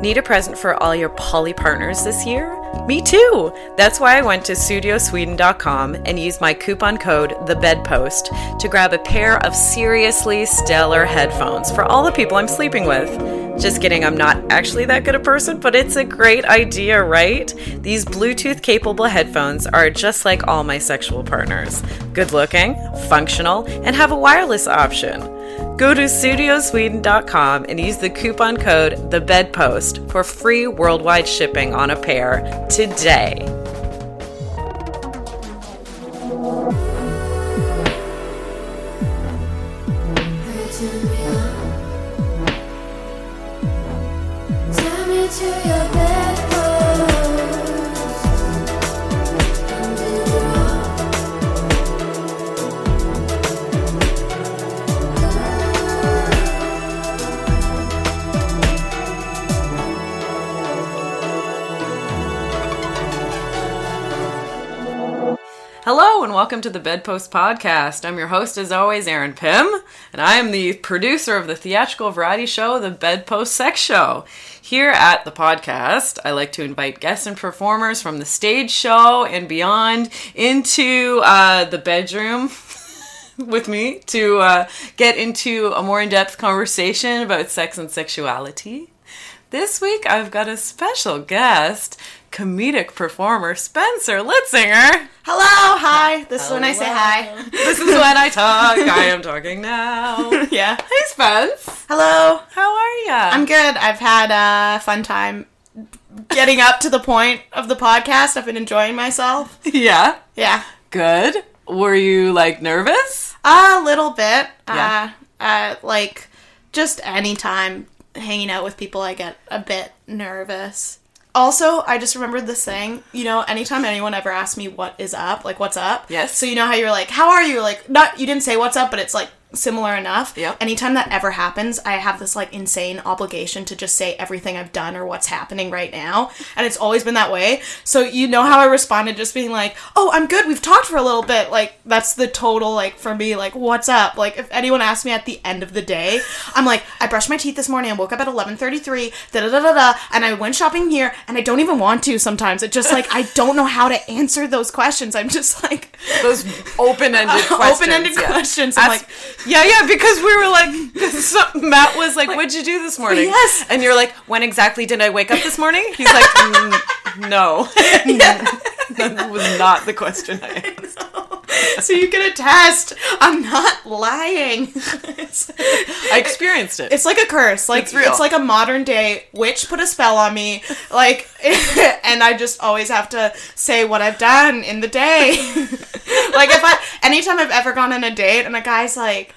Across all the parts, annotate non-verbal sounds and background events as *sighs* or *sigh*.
Need a present for all your poly partners this year? Me too! That's why I went to studiosweden.com and used my coupon code THEBEDPOST to grab a pair of seriously stellar headphones for all the people I'm sleeping with. Just kidding, I'm not actually that good a person, but it's a great idea, right? These Bluetooth capable headphones are just like all my sexual partners good looking, functional, and have a wireless option. Go to studiosweden.com and use the coupon code THEBEDPOST for free worldwide shipping on a pair today. To your bedpost. Hello and welcome to the Bedpost Podcast. I'm your host, as always, Erin Pim, and I am the producer of the theatrical variety show, The Bedpost Sex Show. Here at the podcast, I like to invite guests and performers from the stage show and beyond into uh, the bedroom *laughs* with me to uh, get into a more in depth conversation about sex and sexuality. This week, I've got a special guest, comedic performer Spencer Litzinger. Hello, hi. This is when I say hi. This is when I talk. I am talking now. *laughs* Yeah. Hey, Spence. Hello. How are you? I'm good. I've had a fun time getting up to the point of the podcast. I've been enjoying myself. yeah. Yeah. Good. Were you like nervous? A little bit. Yeah. Uh, uh, like, just anytime hanging out with people, I get a bit nervous. Also, I just remembered this thing. You know, anytime anyone ever asks me what is up, like what's up. Yes. So you know how you're like, how are you? Like, not you didn't say what's up, but it's like similar enough. Yep. Anytime that ever happens, I have this like insane obligation to just say everything I've done or what's happening right now, and it's always been that way. So you know how I responded, just being like, "Oh, I'm good. We've talked for a little bit." Like that's the total like for me. Like, what's up? Like if anyone asks me at the end of the day, I'm like, I brushed my teeth this morning. I woke up at 11:33. Da da da da da, and I went shopping here, and I don't even want to. Sometimes it just like I *laughs* don't know how to answer those questions. I'm just like Those open-ended *laughs* questions. open-ended yeah. questions. I'm Ask- like, yeah, yeah, because we were like, *laughs* some- Matt was like, "What'd you do this morning?" Yes. and you're like, "When exactly did I wake up this morning?" He's like, "Mm, *laughs* "No, *laughs* that was not the question I asked." so you can attest. I'm not lying. I experienced it. it's like a curse. Like It's real. like a modern day witch put a spell on me. Like, and I just always have to say what I've done in the day. like if I, anytime I've ever gone on a date and a guy's like,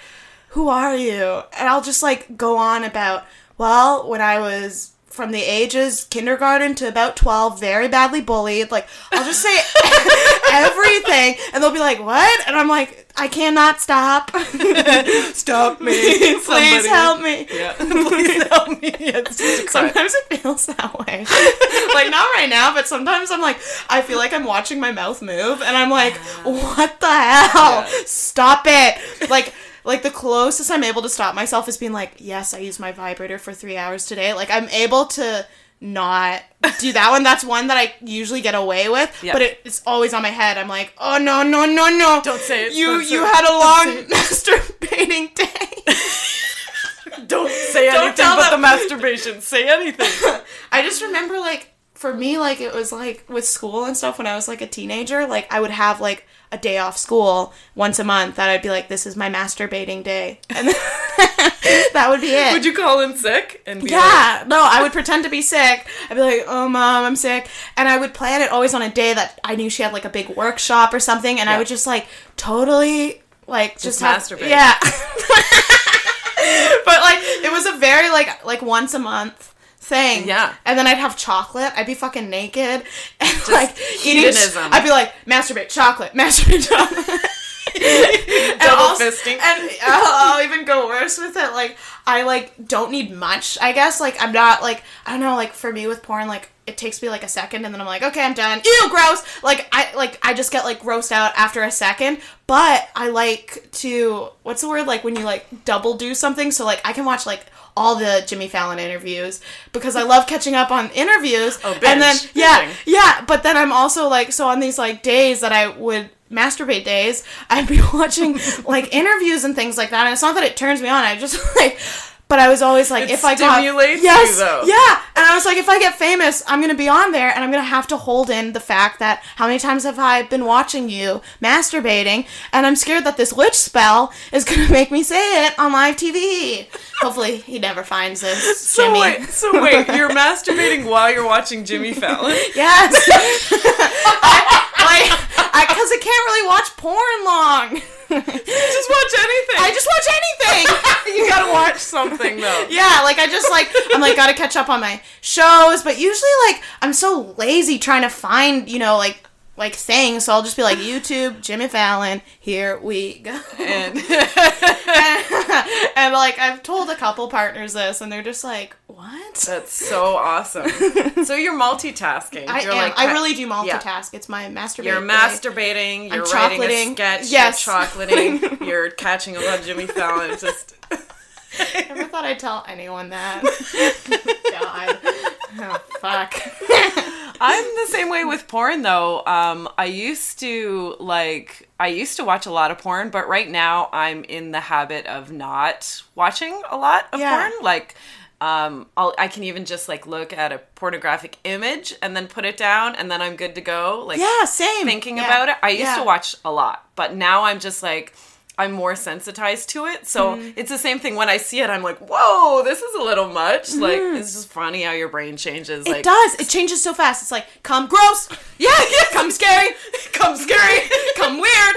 "Who are you?" and I'll just like go on about, well, when I was. From the ages kindergarten to about 12, very badly bullied. Like, I'll just say *laughs* everything, and they'll be like, What? And I'm like, I cannot stop. *laughs* Stop me, *laughs* Please Somebody. help me. Yeah, please help me. Yeah, this is exciting. Sometimes it feels that way. like not right now, but sometimes I'm like, I feel like I'm watching my mouth move, and I'm like, what the hell? Yeah. Stop it! Like. Like the closest I'm able to stop myself is being like, yes, I used my vibrator for three hours today. Like I'm able to not do that one. That's one that I usually get away with, Yeah. but it, it's always on my head. I'm like, oh no, no, no, no! Don't say it, You you had a long *laughs* masturbating day. *laughs* Don't say Don't anything tell but the masturbation. Say anything. *laughs* I just remember like for me like it was like with school and stuff when I was like a teenager like I would have like a day off school once a month that I'd be like this is my masturbating day and *laughs* that would be it. Would you call in sick and be like, yeah, no, I would pretend to be sick. I'd be like, "Oh, mom, I'm sick," and I would plan it always on a day that I knew she had like a big workshop or something, and Yeah. I would just like totally like just, Just have- masturbate. Yeah, *laughs* but like it was a very like like once a month thing. Yeah. and then I'd have chocolate. I'd be fucking naked *laughs* and like eating. hedonism. I'd be like masturbate chocolate, *laughs* masturbate chocolate. *laughs* and Double also- fisting. And I'll, I'll even go worse with it. Like I like don't need much. I guess like I'm not like I don't know. Like for me with porn, like it takes me like a second, and then I'm like, okay, I'm done. Ew, gross. Like I like I just get like grossed out after a second. But I like to what's the word like when you like double do something. So like I can watch like all the Jimmy Fallon interviews because I love catching up on interviews. Oh, and then yeah, binging. yeah. But then I'm also like, so on these like days that I would masturbate days, I'd be *laughs* watching like interviews and things like that. And it's not that it turns me on. I just *laughs* like. But I was always like, It if I got yes, though. yeah, and I was like, if I get famous, I'm gonna be on there, and I'm gonna have to hold in the fact that how many times have I been watching you masturbating, and I'm scared that this witch spell is gonna *laughs* make me say it on live TV. Hopefully, he never finds this. So Jimmy. wait, so wait, *laughs* you're masturbating while you're watching Jimmy Fallon? *laughs* Yes. I, like, because I, can't really watch porn long. I just watch anything. I just watch anything. *laughs* you gotta watch something though. Yeah, like I just like I'm like gotta catch up on my shows, but usually like I'm so lazy trying to find you know like like things, so I'll just be like YouTube, Jimmy Fallon, here we go. And *laughs* *laughs* and like I've told a couple partners this, and they're just like, "What?" that's so awesome. *laughs* So you're multitasking. I you're am. like I really do multitask. It's my masturbate. You're masturbating. You're I'm writing a sketch. Yes. You're chocolating. you're catching up on Jimmy Fallon. It's just Never thought I'd tell anyone that. God. Oh, fuck. I'm the same way with porn though. Um, I used to like I used to watch a lot of porn, but right now I'm in the habit of not watching a lot of Yeah. porn. Like um, I'll, I can even just like look at a pornographic image and then put it down, and then I'm good to go. Like Yeah, same. thinking Yeah. about it. I used Yeah. to watch a lot, but now I'm just like I'm more sensitized to it. So Mm-hmm. it's the same thing when I see it. I'm like, whoa, this is a little much. Like Mm-hmm. it's just funny how your brain changes. It like does. It changes so fast. It's like, come gross. yeah, yeah, Come scary. Come scary. Come weird.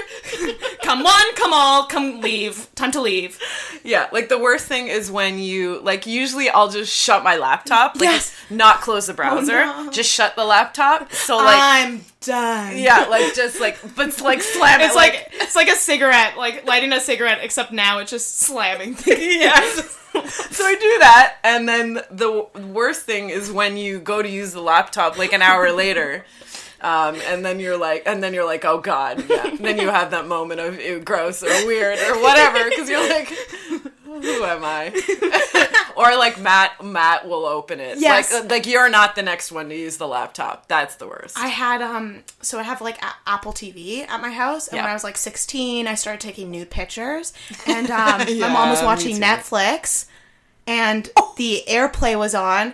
Come one. Come all. Come leave. Time to leave. Yeah, like the worst thing is when you like usually I'll just shut my laptop, like Yes. not close the browser, no. just shut the laptop. So like I'm done. yeah, like just like but it's like slam it It's like, it's like a cigarette, like lighting a cigarette, except now it's just slamming. *laughs* yeah. so I do that and then the worst thing is when you go to use the laptop like an hour later. Um, and then you're like, and then you're like, oh god, yeah. And then you have that moment of ew, gross or weird or whatever, because you're like, who am I? *laughs* or like Matt, Matt will open it. Yes. Like, like you're not the next one to use the laptop. That's the worst. I had um so I have like a- Apple TV at my house and when I was like 16 I started taking nude pictures and um my mom was *laughs* watching. Netflix and the AirPlay was on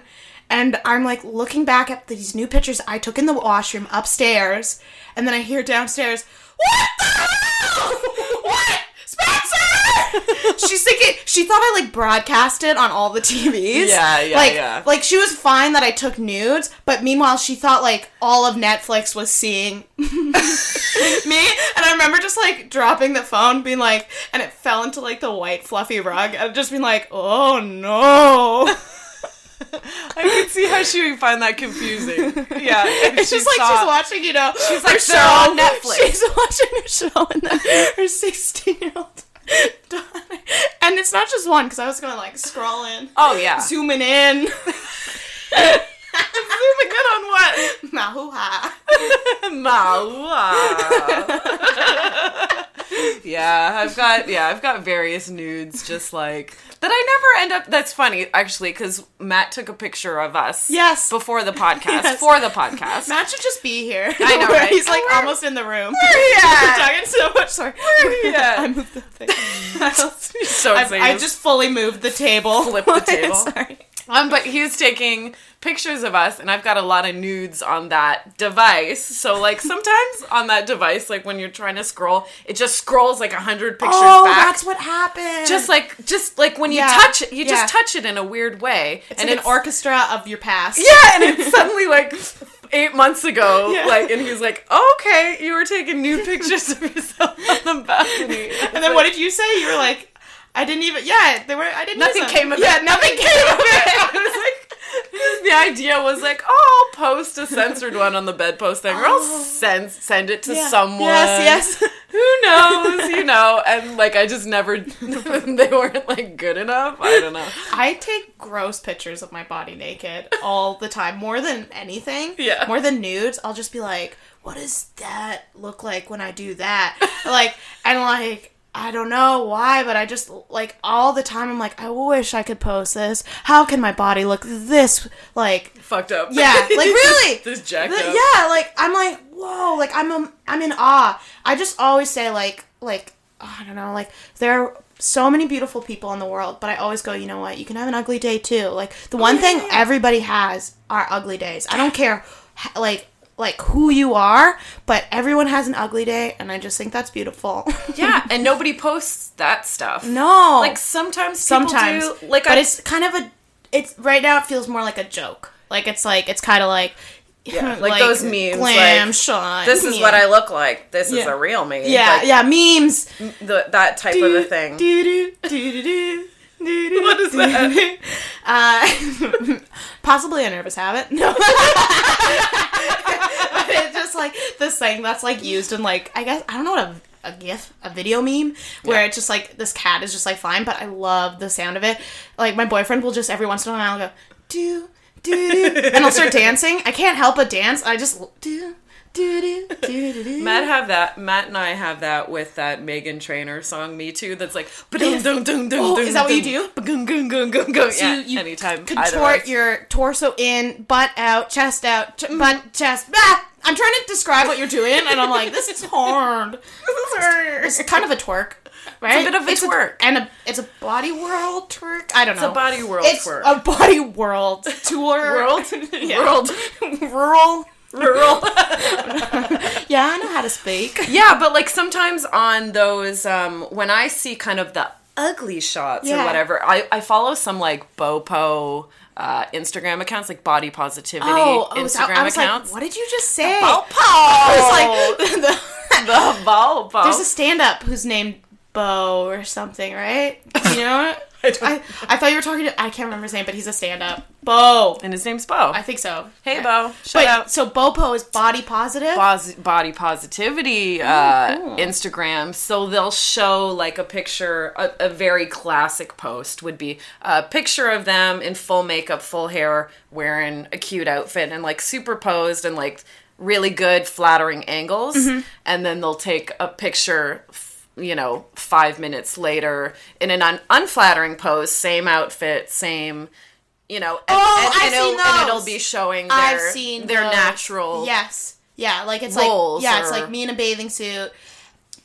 and I'm like looking back at these new pictures I took in the washroom upstairs and then I hear downstairs what the hell? *laughs* what Spencer *laughs* she's thinking she thought I like broadcasted on all the TVs Yeah, yeah, like yeah. like she was fine that I took nudes, but meanwhile she thought like all of Netflix was seeing *laughs* me. And I remember just like dropping the phone, being like, and it fell into like the white fluffy rug, and just being like, oh no. I can see how she would find that confusing. Yeah, *laughs* It's just like saw- she's watching, you know, she's like, her "They're show on Netflix." She's *laughs* watching her show, and then her sixteen-year-old daughter, and it's not just one because I was going like scrolling, Oh yeah, zooming in, *laughs* zooming in on what? *laughs* mahuha. *laughs* Maua. *laughs* yeah, I've got yeah, I've got various nudes just like that. I never end up. That's funny actually because Matt took a picture of us. Yes. before the podcast. Yes. For the podcast. Matt should just be here. I know, right? He's like Where- almost in the room. he at? We're talking so much. Sorry. he at? I moved the thing. So I. I just fully moved the table. Flipped the table. Sorry. Um, but he was taking pictures of us, and I've got a lot of nudes on that device. So, like, sometimes *laughs* on that device, like when you're trying to scroll, it just scrolls like a hundred pictures Oh, back. that's what happened. just like, just like when you Yeah. touch it, you Yeah. just touch it in a weird way, it's and like an orchestra of your past. yeah, and it's *laughs* suddenly like eight months ago, Yeah. like, and he's like, "Okay, you were taking nude pictures of yourself on the balcony." *laughs* And then what did you say? You were like, I didn't even. Yeah, they were. I didn't. Nothing use them. came of yeah, it. nothing came of it. *laughs* I was like, the idea was like, oh, I'll post a censored one on the bedpost thing, or I'll oh. send send it to Oh. Yeah. someone. Yes, yes. *laughs* Who knows? You know, and like I just never, *laughs* they weren't like good enough. I don't know. I take gross pictures of my body naked all the time, more than anything. Yeah. More than nudes. I'll just be like, what does that look like when I do that? like, and like, I don't know why, but I just like all the time. I'm like, I wish I could post this. How can my body look this like? Fucked up. Yeah, *laughs* like really. *laughs* this jacked Th- up. Yeah, like I'm like whoa, like I'm um, I'm in awe. I just always say like like oh, I don't know, like there are so many beautiful people in the world, but I always go, you know what? You can have an ugly day too. Like the one yeah, thing yeah, yeah. everybody has are ugly days. I don't care like like who you are, but everyone has an ugly day, and I just think that's beautiful. *laughs* Yeah, and nobody posts that stuff. no, Like sometimes people sometimes do, like but I, it's kind of a it's right now it feels more like a joke like it's like it's kind of like Yeah, *laughs* like those memes, glam like, shot this is yeah. what I look like. This is a real me. yeah like, yeah memes The, that type of a thing. Do, do, do, do, do, do, *laughs* What is do, that? do. Uh, possibly a nervous habit. No. it's just like this thing that's like used in like I guess I don't know what a a gif, a video meme, where Yeah. it's just like this cat is just like flying, but I love the sound of it. Like my boyfriend will just every once in a while go do do do, and I'll start *laughs* dancing. I can't help but dance. I just do Matt have that. Matt and I have that with that Meghan Trainor song "Me Too." That's like, Oh, is that what you do? ba-gung, gung, gung, gung, gung. So Yeah, you, you anytime. contort your torso in, butt out, chest out, ch- Mm-hmm. butt, chest. Ah! I'm trying to describe what you're doing, and I'm like, this is hard. *laughs* It's kind of a twerk, right? A bit of a twerk. and a it's a body world twerk. I don't know. It's a body world It's twerk. a body world tour. *laughs* World? *laughs* Yeah. World. rural. Rural. *laughs* Yeah, I know how to speak. yeah, but like sometimes on those, um, when I see kind of the ugly shots or whatever, I, I follow some like Bopo uh, Instagram accounts, like body positivity Oh, oh, so Instagram I was accounts. like, what did you just say? Bopo! *laughs* It's like *laughs* the, the Bopo. There's a stand-up who's named Bo or something, right? You know? I I, I thought you were talking to I can't remember his name, but he's a stand-up. Bo. and his name's Bo. I think so. hey, Yeah. Bo. Shout But out. so Bopo is body positive. Pos- body positivity uh, cool. Instagram. So they'll show like a picture, a, a very classic post would be a picture of them in full makeup, full hair, wearing a cute outfit and like superposed and like really good flattering angles. Mm-hmm. And then they'll take a picture. You know, five minutes later, in an un- unflattering pose, same outfit, same, you know, and, Oh, and, and it'll, and it'll be showing their, I've seen their those. natural Yes. Yeah, like it's like yeah, it's like me in a bathing suit.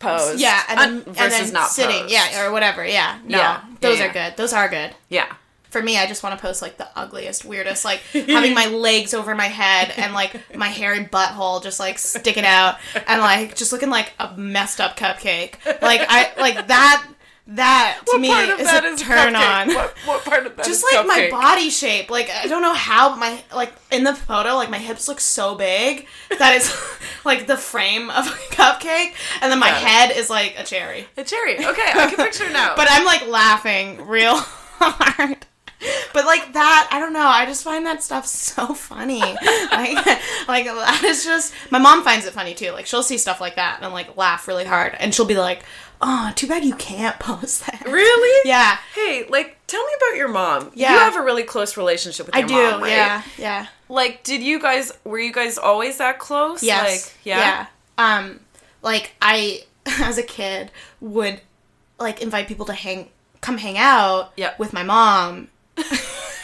pose. Yeah, and then, versus and then not sitting. posed. Yeah, or whatever. Yeah. No. Yeah, Those yeah, are good. Those are good. yeah. For me, I just want to post like the ugliest, weirdest, like having my *laughs* legs over my head and like my hairy butthole just like sticking out and like just looking like a messed up cupcake. Like I like that. That to What me is that a is turn cupcake? on. What, what part of that just is like my body shape. Like I don't know how my like in the photo, like my hips look so big that it's *laughs* like the frame of a cupcake, and then my it. head is like a cherry. A cherry. Okay, I can picture it now. *laughs* But I'm like laughing real *laughs* hard. But like that, I don't know. I just find that stuff so funny. like, like that is just. My mom finds it funny too. Like she'll see stuff like that and like laugh really hard, and she'll be like, "Oh, too bad you can't *laughs* post that." really? Yeah, Hey, like, tell me about your mom. Yeah. You have a really close relationship with I your do. mom, right? Yeah, yeah. Like, did you guys were you guys always that close? Yes. Like, yeah. Yeah. Um, like I, *laughs* as a kid, would like invite people to hang, come hang out. Yeah. With my mom. *laughs*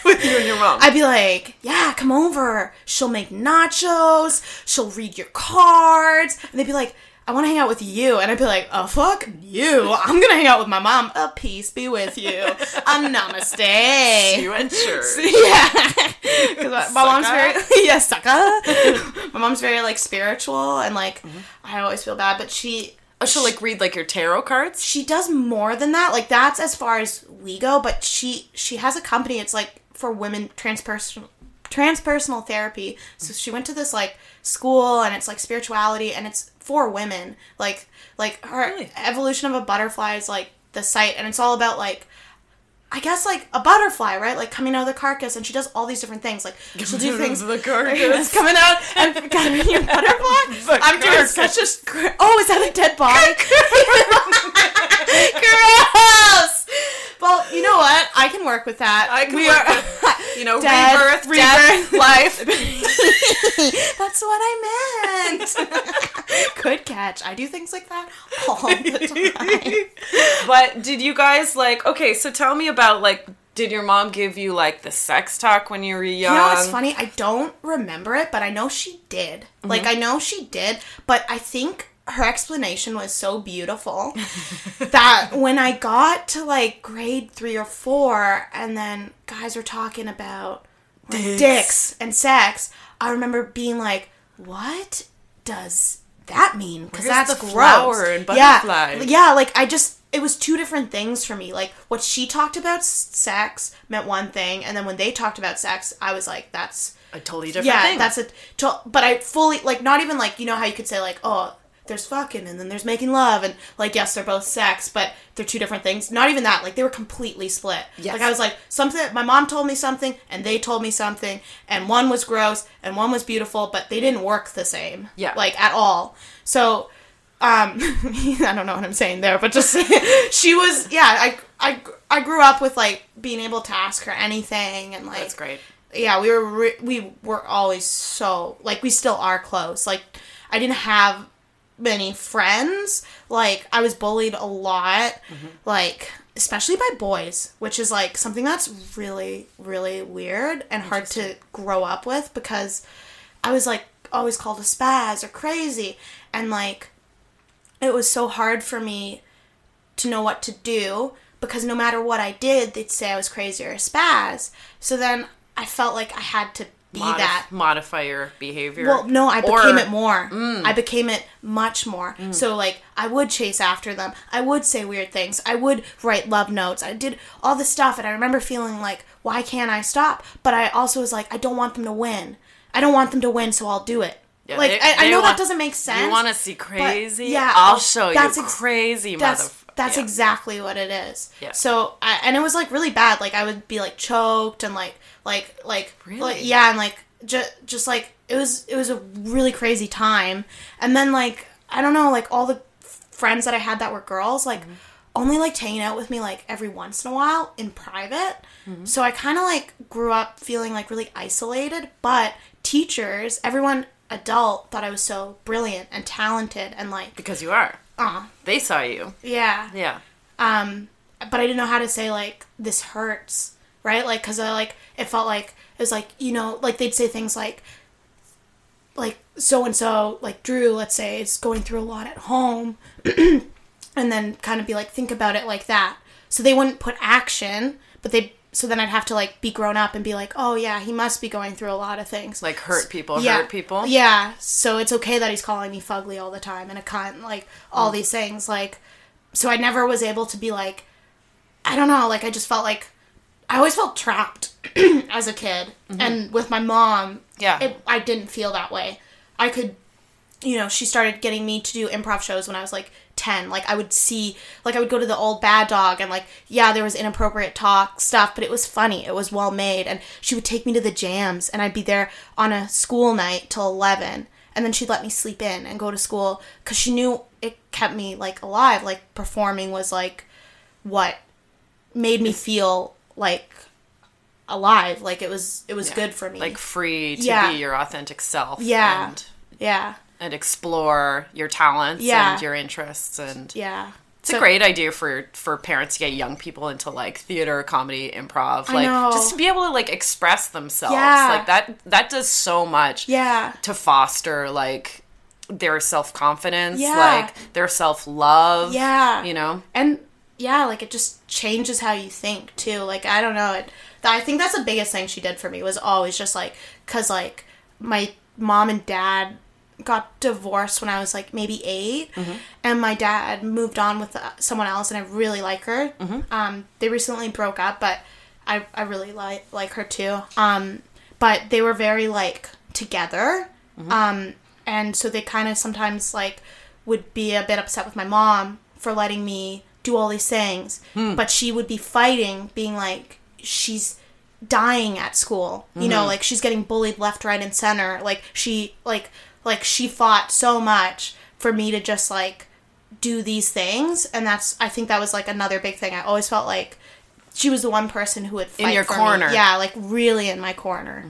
With you and your mom. I'd be like, yeah, come over. She'll make nachos. She'll read your cards. And they'd be like, I want to hang out with you. And I'd be like, oh, fuck you. I'm going to hang out with my mom. A peace be with you. A *laughs* namaste. you and sure. *laughs* Yeah, because my, my mom's very *laughs* yeah sucker. my mom's very like spiritual and like Mm-hmm. I always feel bad, but she Oh, she'll like read like your tarot cards. she does more than that. Like that's as far as we go, but she she has a company. It's like for women transpersonal transpersonal therapy. So she went to this like school and it's like spirituality and it's for women. Like like her Really? evolution of a butterfly is like the site and it's all about like I guess like a butterfly, right? Like coming out of the carcass, and she does all these different things. Like she'll do things. The carcass. *laughs* coming out and *laughs* becoming a butterfly. I'm doing carcass. such a. Oh, is that a dead body? *laughs* Gross. Well, you know what? I can work with that. I can we work are. with- You know, rebirth, rebirth. death, *laughs* life. *laughs* That's what I meant. *laughs* Good catch. I do things like that all the time. But did you guys like? Okay, so tell me about like. Did your mom give you like the sex talk when you were young? You know what's funny? I don't remember it, but I know she did. Like mm-hmm. I know she did, but I think her explanation was so beautiful that *laughs* when I got to like grade three or four, and then guys were talking about like, Dicks. dicks. and sex, I remember being like, "What does that mean?" Because that's the gross. flower and butterfly? Yeah, yeah. Like I just, it was two different things for me. Like what she talked about sex meant one thing, and then when they talked about sex, I was like, "That's." a totally different yeah, thing. that's a. To, but I fully like not even like you know how you could say like oh there's fucking and then there's making love and like yes they're both sex but they're two different things. Not even that like they were completely split. Yes. Like I was like something. My mom told me something and they told me something and one was gross and one was beautiful but they didn't work the same. Yeah. Like at all. So. Um, *laughs* I don't know what I'm saying there, but just *laughs* she was, yeah. I, I, I grew up with like being able to ask her anything, and like that's great. yeah, we were re- we were always so like we still are close. Like I didn't have many friends. Like I was bullied a lot. Mm-hmm. Like especially by boys, which is like something that's really really weird and hard to grow up with because I was like always called a spaz or crazy and like it was so hard for me to know what to do because no matter what I did, they'd say I was crazy or a spaz. So then I felt like I had to be Modif- that. modifier behavior. Well, no, I Or- became it more. Mm. I became it much more. Mm. So like I would chase after them. I would say weird things. I would write love notes. I did all this stuff and I remember feeling like why can't I stop? But I also was like I don't want them to win. I don't want them to win, so I'll do it. Yeah, like they- I, I they know want- that doesn't make sense. You want to see crazy? yeah, I'll show that's you ex- crazy that's mother. that's yeah. exactly what it is. Yeah. So I, and it was like really bad. Like I would be like choked and like like like Really? like yeah and like just just like it was it was a really crazy time. And then like I don't know like all the friends that I had that were girls like Mm-hmm. only like hanging out with me like every once in a while in private. Mm-hmm. So I kind of like grew up feeling like really isolated. But teachers, everyone adult thought I was so brilliant and talented and like because you are. uh They saw you. yeah Yeah. um but i didn't know how to say like this hurts right like because i like it felt like it was like you know like they'd say things like like so and so like drew let's say is going through a lot at home *clears throat* and then kind of be like think about it like that so they wouldn't put action but they so then i'd have to like be grown up and be like oh yeah he must be going through a lot of things Like hurt people, yeah, hurt people. Yeah, so it's okay that he's calling me fugly all the time and a cunt, like all mm. these things. Like, so I never was able to be like, I don't know, like I just felt like I always felt trapped *clears throat* as a kid, mm-hmm. and with my mom, Yeah. it, I didn't feel that way. I could, you know, she started getting me to do improv shows when I was like. 10 like i would see like i would go to the old bad dog and like yeah there was inappropriate talk stuff but it was funny it was well made and she would take me to the jams and i'd be there on a school night till 11 and then she'd let me sleep in and go to school because she knew it kept me like alive like performing was like what made me feel like alive like it was it was good for me Like free to Yeah. be your authentic self. Yeah. And, yeah and explore your talents Yeah. and your interests and yeah It's a great idea for for parents to get young people into like theater, comedy, improv, like just to be able to like express themselves. Yeah. Like that that does so much yeah to foster like their self-confidence, Yeah. like their self-love. Yeah. You know? and yeah like it just changes how you think too. Like i don't know it i think that's the biggest thing she did for me was always just like because like my mom and dad got divorced when i was like maybe 8 and my dad moved on with uh, someone else and i really like her. Um they recently broke up but i i really like like her too. Um but they were very like together. Um and so they kind of sometimes like would be a bit upset with my mom for letting me do all these things but she would be fighting being like she's dying at school you know like she's getting bullied left right and center like she like like she fought so much for me to just like do these things and that's i think that was like another big thing i always felt like she was the one person who would fight in your for me. corner. Mm-hmm. yeah like really in my corner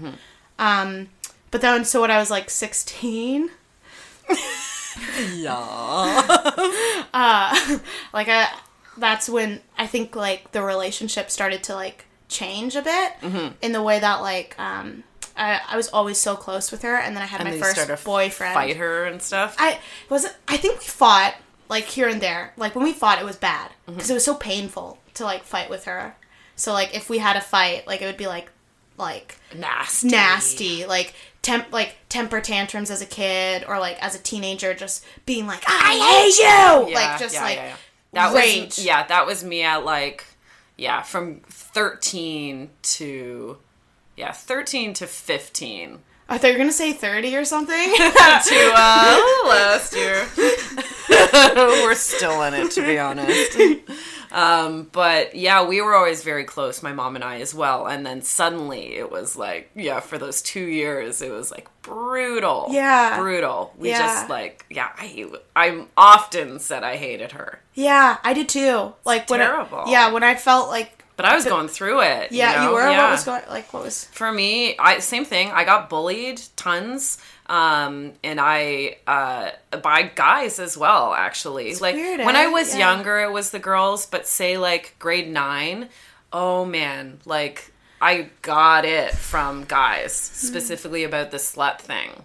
um but then so when i was like 16 *laughs* Yeah. *laughs* like I that's when I think like the relationship started to like change a bit Mm-hmm. in the way that like um I, I was always so close with her and then I had And my first boyfriend. Fight her and stuff. I wasn't I think we fought like here and there. Like when we fought it was bad Mm-hmm. because it was so painful to like fight with her. So like if we had a fight like it would be like like nasty. nasty like temp like temper tantrums as a kid or like as a teenager just being like I hate you Yeah, like just yeah, like yeah, yeah. That rage. was yeah, that was me at like yeah, from 13 to yeah, 13 to 15. I thought you were gonna say thirty or something. *laughs* to uh *laughs* last year. *laughs* We're still in it to be honest. Um, but yeah, we were always very close, my mom and I as well. And then suddenly it was like, yeah, for those two years, it was like brutal. Yeah. Brutal. We Yeah. just like, yeah, I, I'm often said I hated her. yeah, I did too. Like when terrible. I, yeah, when I felt like But I was going through it. yeah, you, know? were. Yeah. What was going like? What was? for me i same thing i got bullied tons um and i uh by guys as well actually like weird, when eh? i was Yeah. younger it was the girls but say like grade 9 oh man like i got it from guys Hmm. specifically about the slut thing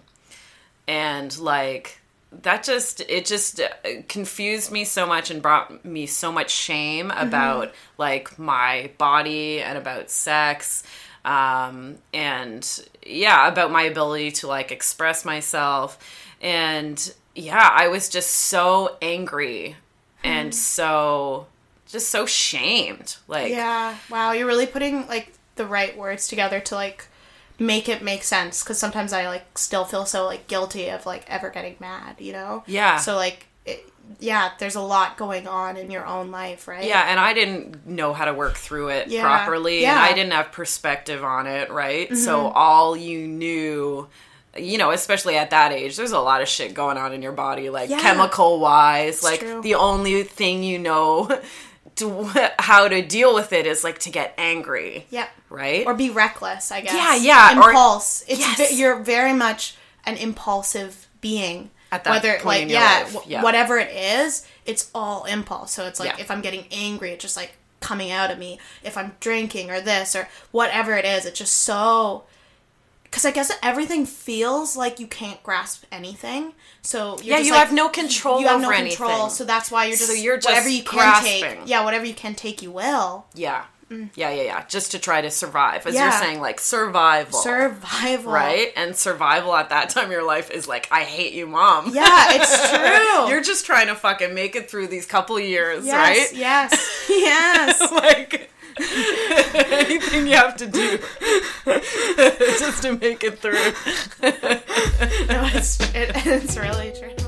and like that just it just uh, confused me so much and brought me so much shame about like my body and about sex um and yeah about my ability to like express myself and yeah i was just so angry and so just so shamed like Yeah. Wow, you're really putting like the right words together to like make it make sense because sometimes I like still feel so like guilty of like ever getting mad, you know? Yeah. So like, it, yeah, there's a lot going on in your own life, right? Yeah, and I didn't know how to work through it Yeah. properly, and Yeah. Mm-hmm. I didn't have perspective on it, right? So all you knew, you know, especially at that age, there's a lot of shit going on in your body, like Yeah. chemical wise. Like true. the only thing you know *laughs* to how to deal with it is like to get angry, Yep. right? Or be reckless, I guess. Yeah, yeah, or- Impulse. it's Yes. you're very much an impulsive being. At that Whether point like in your yeah, life, wh- yeah. whatever it is, it's all impulse. So it's like Yeah. if I'm getting angry, it's just like coming out of me. If I'm drinking or this or whatever it is, it's just so because I guess everything feels like you can't grasp anything. So you're Yeah, just you like- have no control You have no over control, anything. so that's why you're just So you're just whatever you can grasping. take. Yeah, whatever you can take, you will. yeah. Yeah, yeah, yeah. Just to try to survive. As Mm. Yeah. you're saying, like survival. Survival, right? And survival at that time in your life is like, I hate you, mom. Yeah, it's *laughs* true. You're just trying to fucking make it through these couple years, yes, right? Yes, *laughs* yes. *laughs* like anything you have to do just to make it through. no, it's it, it's really true.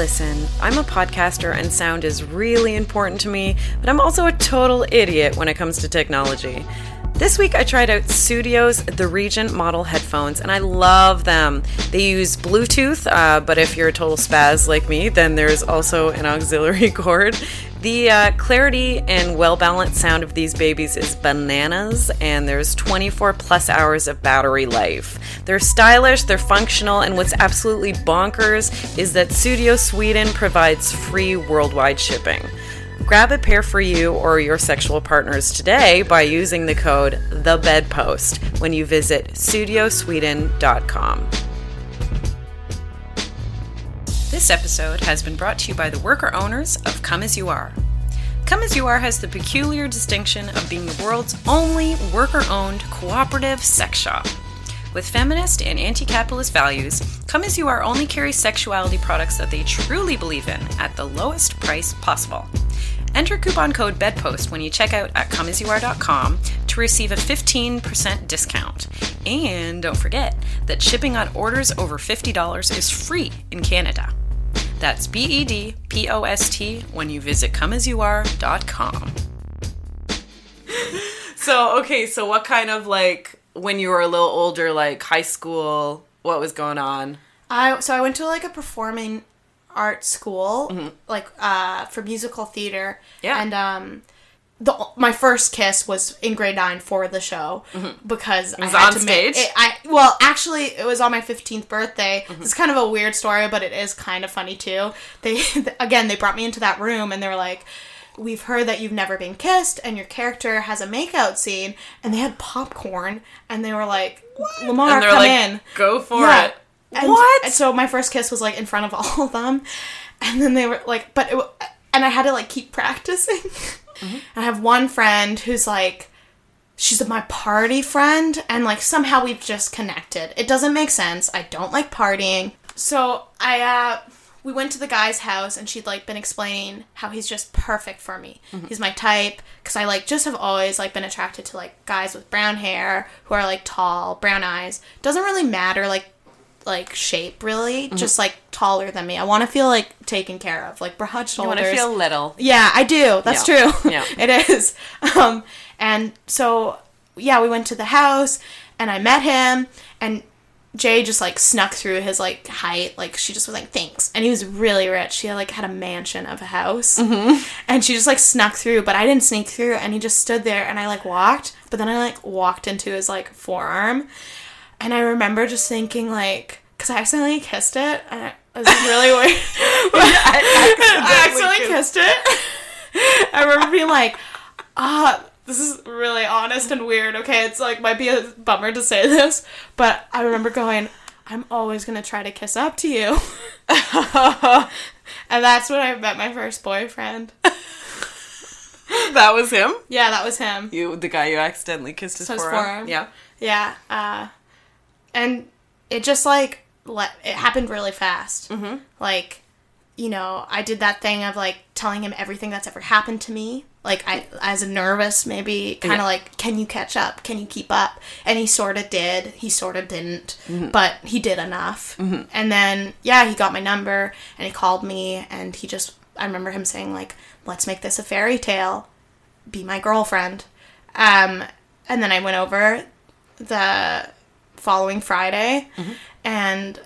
Listen, I'm a podcaster and sound is really important to me, but I'm also a total idiot when it comes to technology. This week I tried out Studio's The Regent model headphones and I love them. They use Bluetooth, uh, but if you're a total spaz like me, then there's also an auxiliary *laughs* cord. The uh, clarity and well balanced sound of these babies is bananas, and there's 24 plus hours of battery life. They're stylish, they're functional, and what's absolutely bonkers is that Studio Sweden provides free worldwide shipping. Grab a pair for you or your sexual partners today by using the code THEBEDPOST when you visit studiosweden.com. This episode has been brought to you by the worker owners of Come As You Are. Come As You Are has the peculiar distinction of being the world's only worker owned cooperative sex shop. With feminist and anti capitalist values, Come As You Are only carries sexuality products that they truly believe in at the lowest price possible. Enter coupon code BEDPOST when you check out at comeasyouare.com to receive a 15% discount. And don't forget that shipping on orders over $50 is free in Canada. That's B E D P O S T when you visit comeasyouare.com. *laughs* So, okay, so what kind of like when you were a little older, like high school, what was going on? I so I went to like a performing art school, like uh, for musical theater. Mm-hmm. Yeah. And um, the my first kiss was in grade nine for the show because was I had on to make- it- I well, actually, it was on my fifteenth birthday. Mm-hmm. It's kind of a weird story, but it is kind of funny too. They *laughs* again, they brought me into that room and they were like. We've heard that you've never been kissed, and your character has a makeout scene, and they had popcorn, and they were like, "Lamar, and come like, in." go for Yeah. it. And, what? and so my first kiss was like in front of *laughs* all of them, and then they were like, but it, and I had to like keep practicing. Mm-hmm. I have one friend who's like, she's my party friend, and like somehow we've just connected. It doesn't make sense. I don't like partying, so I uh. We went to the guy's house and she'd like been explaining how he's just perfect for me. Mm-hmm. He's my type because I like just have always like been attracted to like guys with brown hair who are like tall, brown eyes. Doesn't really matter like like shape really, Mm-hmm. just like taller than me. I want to feel like taken care of, like broad shoulders. You want to feel little. Yeah, I do. That's Yeah. true. Yeah. *laughs* it is. Um, and so yeah, we went to the house and I met him and Jay just like snuck through his like height, like she just was like thanks, and he was really rich. She like had a mansion of a house, Mm-hmm. and she just like snuck through, but I didn't sneak through, and he just stood there, and I like walked, but then I like walked into his like forearm, and I remember just thinking like, because I accidentally kissed it, and it was really *laughs* weird. *laughs* I *laughs* accidentally kissed it. I remember being like, ah, this is really honest and weird. Okay, it's like might be a bummer to say this, but I remember going, I'm always gonna try to kiss up to you. and that's when I met my first boyfriend. That was him. Yeah, that was him. You, the guy you accidentally kissed his So his forearm. forearm. Yeah. Yeah, uh, and it just like let it happened really fast. Mm-hmm. Like, you know, I did that thing of like telling him everything that's ever happened to me. Like I, as a nervous, maybe kind of Yeah. like, can you catch up? Can you keep up? And he sort of did. He sort of didn't, Mm-hmm. but he did enough. And then yeah, he got my number and he called me and he just. I remember him saying like, "Let's make this a fairy tale. Be my girlfriend." Um, and then I went over the following Friday Mm-hmm. and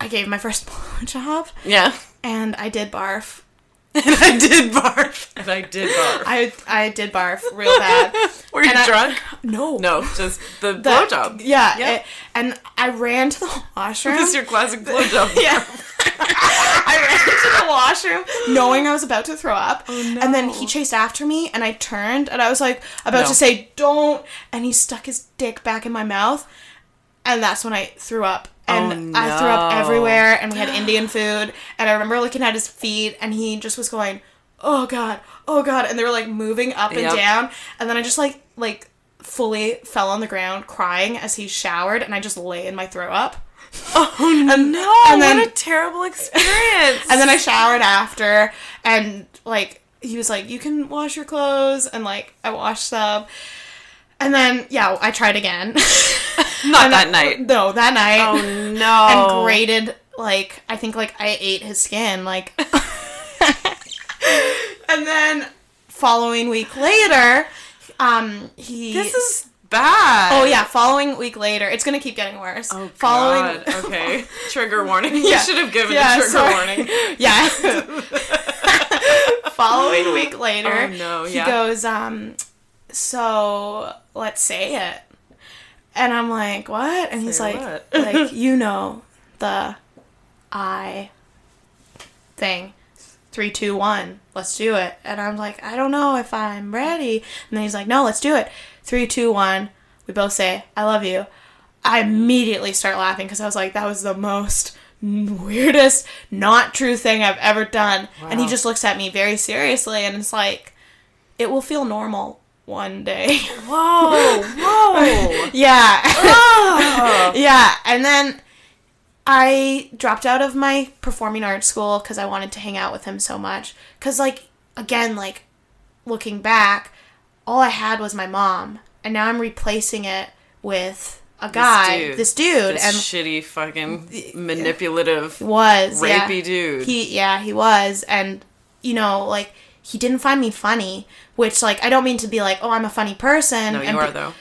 I gave my first *laughs* blowjob Yeah. and I did barf. *laughs* And I did barf. And I did barf. I I did barf real bad. *laughs* Were you and I- drunk? No. no, just the, The- blowjob. Yeah. Yeah. it- and I ran to the washroom. This is your classic blowjob. yeah. *laughs* I ran to the washroom knowing I was about to throw up. Oh, and then he chased after me and I turned and I was like about No. to say don't and he stuck his dick back in my mouth and that's when I threw up. And Oh, I threw up everywhere and we had Indian food and I remember looking at his feet and he just was going, Oh god, oh god and they were like moving up and Yep. down and then I just like like fully fell on the ground crying as he showered and I just lay in my throw up. *laughs* Oh And- no! and then- what a terrible experience. *laughs* And then I showered after, and like he was like, "You can wash your clothes," and like I washed them. And then yeah, I tried again. *laughs* not that night. no, that night. Oh no! And grated like I think like I ate his skin like. and then following week later, um, he. This is bad. Oh yeah, following week later, it's gonna keep getting worse. Oh following God. *laughs* Okay. trigger warning. You Yeah. should have given Yeah, a trigger sorry. warning. *laughs* yeah. *laughs* Following week later, Oh, no, yeah. he goes, um, so let's say it. And I'm like, what? And he's Say like, like you know the I thing. Three, two, one. Let's do it. And I'm like, I don't know if I'm ready. And then he's like, no, let's do it. Three, two, one. We both say, I love you. I immediately start laughing because I was like, that was the most weirdest, not true thing I've ever done. And he just looks at me very seriously and it's like, it will feel normal one day. Whoa! Whoa! *laughs* yeah. oh. *laughs* yeah. And then I dropped out of my performing arts school because I wanted to hang out with him so much. Because, like, again, like, looking back, all I had was my mom. And now I'm replacing it with a guy, this dude, This and shitty fucking manipulative was yeah. rapey dude. He yeah, he was and you know, like he didn't find me funny, which like I don't mean to be like, "Oh, I'm a funny person." no, you and are though.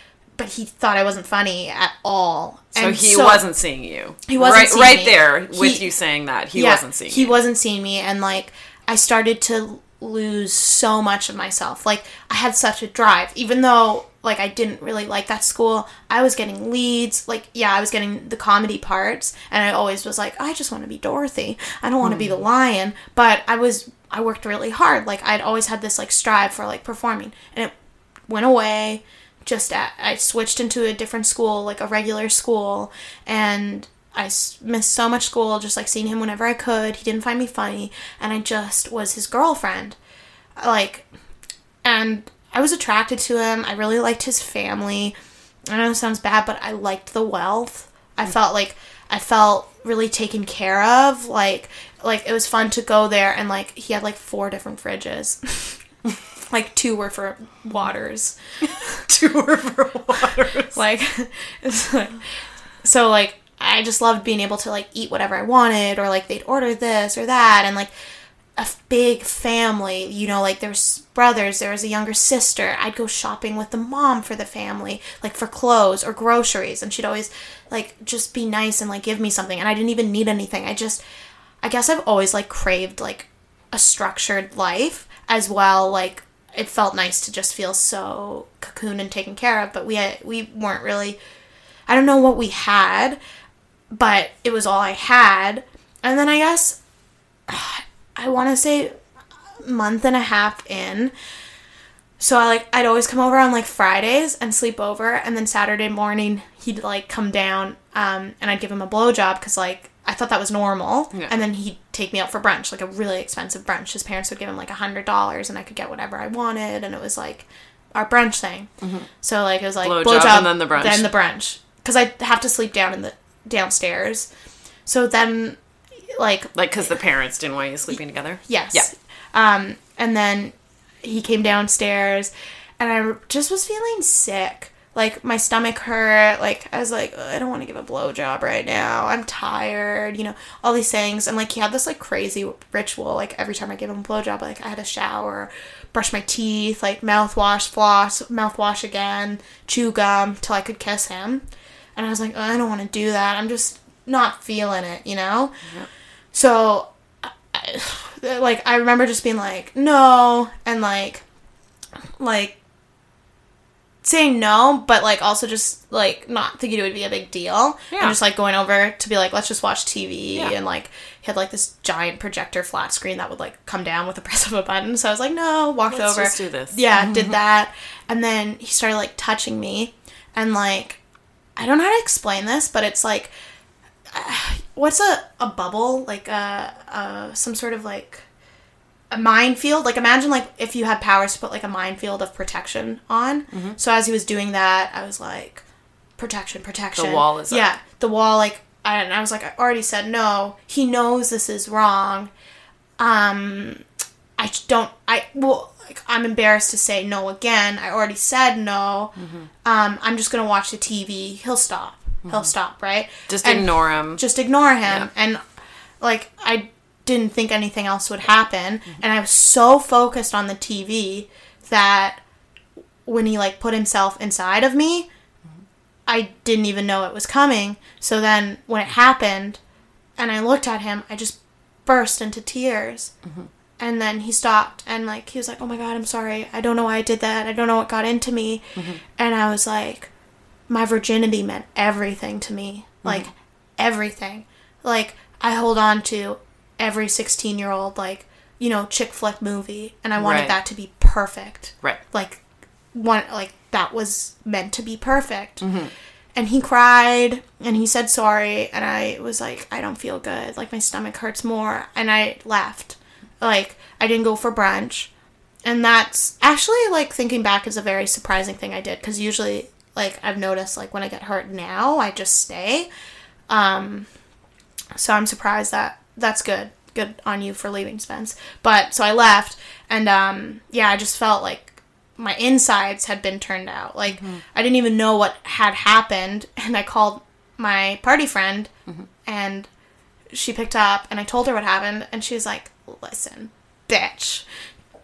But he thought I wasn't funny at all. So And he wasn't seeing you. He wasn't right, seeing right me. there with He- you saying that he yeah, wasn't seeing he you. wasn't seeing me and like i started to lose so much of myself like i had such a drive even though like i didn't really like that school i was getting leads like yeah i was getting the comedy parts and i always was like i just want to be dorothy i don't want to be the hmm. lion but i was i worked really hard like i'd always had this like strive for like performing and it went away just at, I switched into a different school, like a regular school, and I missed so much school, just like seeing him whenever I could. He didn't find me funny, and I just was his girlfriend. Like, and I was attracted to him. I really liked his family. I know it sounds bad, but I liked the wealth. I felt like I felt really taken care of. Like, like it was fun to go there, and like he had like four different fridges. *laughs* like two were for waters. *laughs* two were for waters. like *laughs* it's like so like I just loved being able to like eat whatever I wanted or like they'd order this or that and like a big family, you know, like there's brothers, there was a younger sister. I'd go shopping with the mom for the family, like for clothes or groceries, and she'd always like just be nice and like give me something and I didn't even need anything. I just I guess I've always like craved like a structured life as well like it felt nice to just feel so cocooned and taken care of but we had, we weren't really I don't know what we had but it was all I had. And then I guess *sighs* I want to say month and a half in so I like I'd always come over on like Fridays and sleep over, and then Saturday morning he'd like come down, um, and I'd give him a blowjob because like I thought that was normal, Yeah. and then he'd take me out for brunch, like a really expensive brunch. His parents would give him like a hundred dollars, and I could get whatever I wanted, and it was like our brunch thing. So like it was like Blowjob blowjob, and then the brunch. then the brunch, because I have to sleep down in the downstairs. So then, like Like, because the parents didn't want you sleeping together? Yes. Yeah. Um, and then he came downstairs, and I just was feeling sick. Like my stomach hurt. Like I was like, I don't want to give a blowjob right now. I'm tired. You know, all these things. And like he had this like crazy ritual. Like every time I gave him a blowjob, like I had to shower, brush my teeth, like mouthwash, floss, mouthwash again, chew gum till I could kiss him. And I was like, I don't want to do that. I'm just not feeling it. You know. So I, *sighs* like I remember just being like no and like like saying no but like also just like not thinking it would be a big deal Yeah. and just like going over to be like let's just watch TV Yeah. and like he had like this giant projector flat screen that would like come down with the *laughs* press of a button so I was like no walked Let's over just do this. yeah *laughs* did that and then he started like touching me and like I don't know how to explain this but it's like *sighs* what's a, a bubble like a, a some sort of like a minefield. Like imagine like if you had powers to put like a minefield of protection on. Mm-hmm. so as he was doing that i was like protection protection. The wall is up. yeah the wall like I, and I was like i already said no. He knows this is wrong. Um i don't i well like i'm embarrassed to say no again. I already said no. Mm-hmm. um i'm just gonna watch the tv he'll stop. He'll stop right? Just And- ignore him. just ignore him. Yeah. and like i didn't think anything else would happen. And i was so focused on the tv that when he like put himself inside of me i didn't even know it was coming. So then when it happened and i looked at him i just burst into tears. And then he stopped and like he was like oh my god i'm sorry. I don't know why i did that. I don't know what got into me. And i was like my virginity meant everything to me. Like mm-hmm. everything. Like i hold on to every 16 year old like you know chick flick movie and i wanted Right. that to be perfect. Right. like one like that was meant to be perfect. And he cried and he said sorry and i was like i don't feel good. Like my stomach hurts more. And i left like i didn't go for brunch. And that's actually like thinking back is a very surprising thing i did because usually like i've noticed like when i get hurt now i just stay. Um so i'm surprised that that's good good on you for leaving spence. But so i left and um yeah i just felt like my insides had been turned out. Like i didn't even know what had happened *laughs* and i called my party friend and she picked up and i told her what happened and she was like listen bitch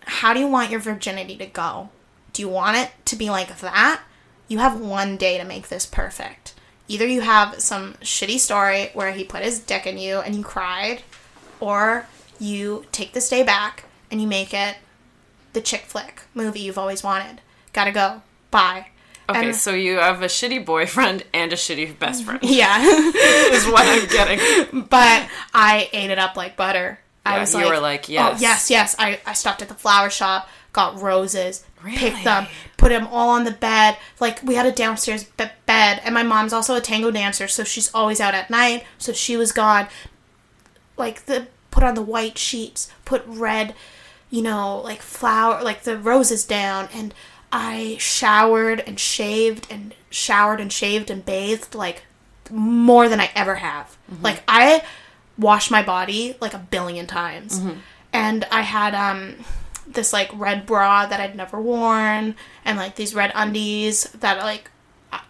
how do you want your virginity to go? Do you want it to be like that? You have one day to make this perfect. Either you have some shitty story where he put his dick in you and you cried, or you take this day back and you make it the chick flick movie you've always wanted. Gotta go. Bye. Okay, And- so you have a shitty boyfriend and a shitty best friend. *laughs* Yeah. *laughs* is what I'm getting. but I ate it up like butter. I Yeah, was you like, were like, Oh, yes. yes, yes. I, I stopped at the flower shop, got roses, Really? picked them, put them all on the bed. Like, we had a downstairs be- bed, and my mom's also a tango dancer, so she's always out at night, so she was gone. Like, the put on the white sheets, put red, you know, like flower, like the roses down, and I showered and shaved and showered and shaved and bathed, like, more than I ever have. Like, I wash my body like a billion times. And I had um this like red bra that I'd never worn and like these red undies that like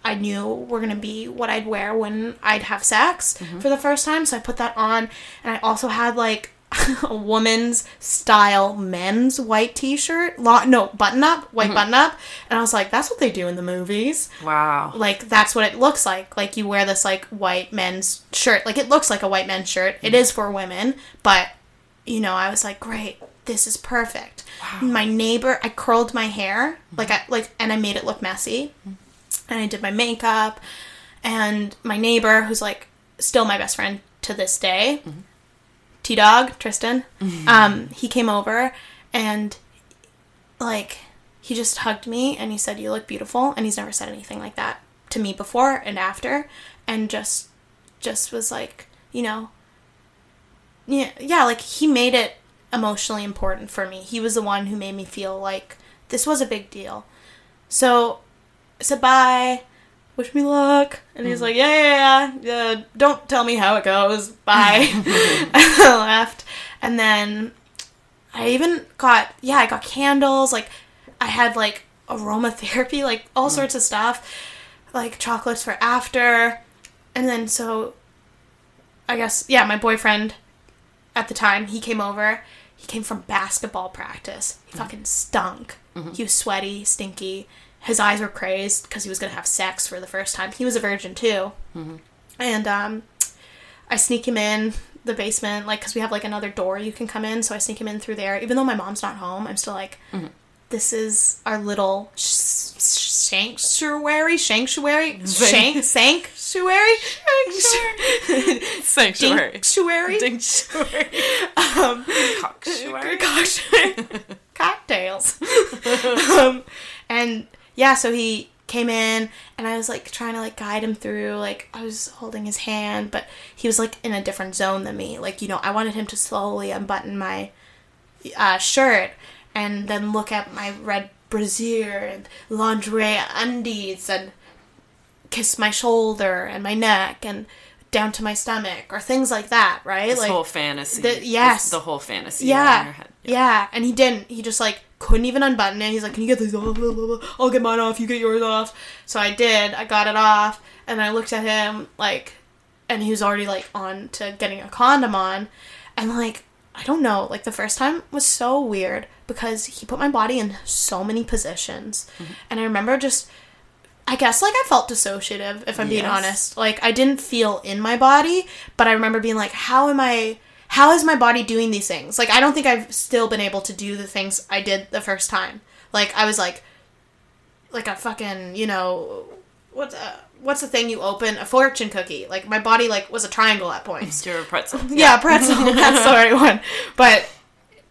I- knew were gonna be what I'd wear when I'd have sex mm-hmm. for the first time. So I put that on. And I also had like *laughs* a woman's style men's white t-shirt long no button up white mm-hmm. button up and i was like that's what they do in the movies. Wow. like that's what it looks like. Like you wear this like white men's shirt. Like it looks like a white men's shirt. It mm-hmm. is for women. But you know i was like great this is perfect. My neighbor i curled my hair like i like and i made it look messy. And i did my makeup. And my neighbor who's like still my best friend to this day T Dog, Tristan, um, he came over and like he just hugged me and he said, You look beautiful. And he's never said anything like that to me before and after. And just just was like, you know Yeah yeah, like he made it emotionally important for me. He was the one who made me feel like this was a big deal. So I said bye wish me luck. And he's mm-hmm. like, yeah, yeah, yeah, yeah, don't tell me how it goes. Bye. *laughs* *laughs* I left. And then I even got, yeah, I got candles. Like, I had, like, aromatherapy, *laughs* like, all mm. sorts of stuff. Like, chocolates for after. And then, so, I guess, yeah, my boyfriend at the time, he came over. He came from basketball practice. He mm-hmm. fucking stunk. Mm-hmm. He was sweaty, stinky. His eyes were crazed because he was gonna have sex for the first time. He was a virgin too, mm-hmm. and um, I sneak him in the basement, like because we have like another door you can come in. So I sneak him in through there. Even though my mom's not home, I'm still like, this is our little sh- sanctuary, sanctuary, shank, sanctuary, Sanctuary. sanctuary, Sanctuary. um, Cocksuary. Concoction. *laughs* cocktails. um, and yeah, so he came in and I was like trying to like guide him through like I was holding his hand but he was like in a different zone than me like you know I wanted him to slowly unbutton my uh, shirt and then look at my red brassiere and lingerie undies and kiss my shoulder and my neck and down to my stomach or things like that right This like whole fantasy. the- yes. This- The whole fantasy in your yeah, head. yeah, and he didn't. He just like couldn't even unbutton it. He's like, "Can you get these off? I'll get mine off. You get yours off." So I did. I got it off, and I looked at him like, and he was already like on to getting a condom on, and like I don't know, like the first time was so weird because he put my body in so many positions, mm-hmm. and I remember just. I guess like I felt dissociative if I'm being honest. Like I didn't feel in my body, but I remember being like, how am I how is my body doing these things? Like I don't think I've still been able to do the things I did the first time. Like I was like like a fucking, you know, what's a, what's the thing you open? A fortune cookie. Like my body like was a triangle at points. You're a pretzel. *laughs* Yeah, pretzel. *laughs* That's the right one. But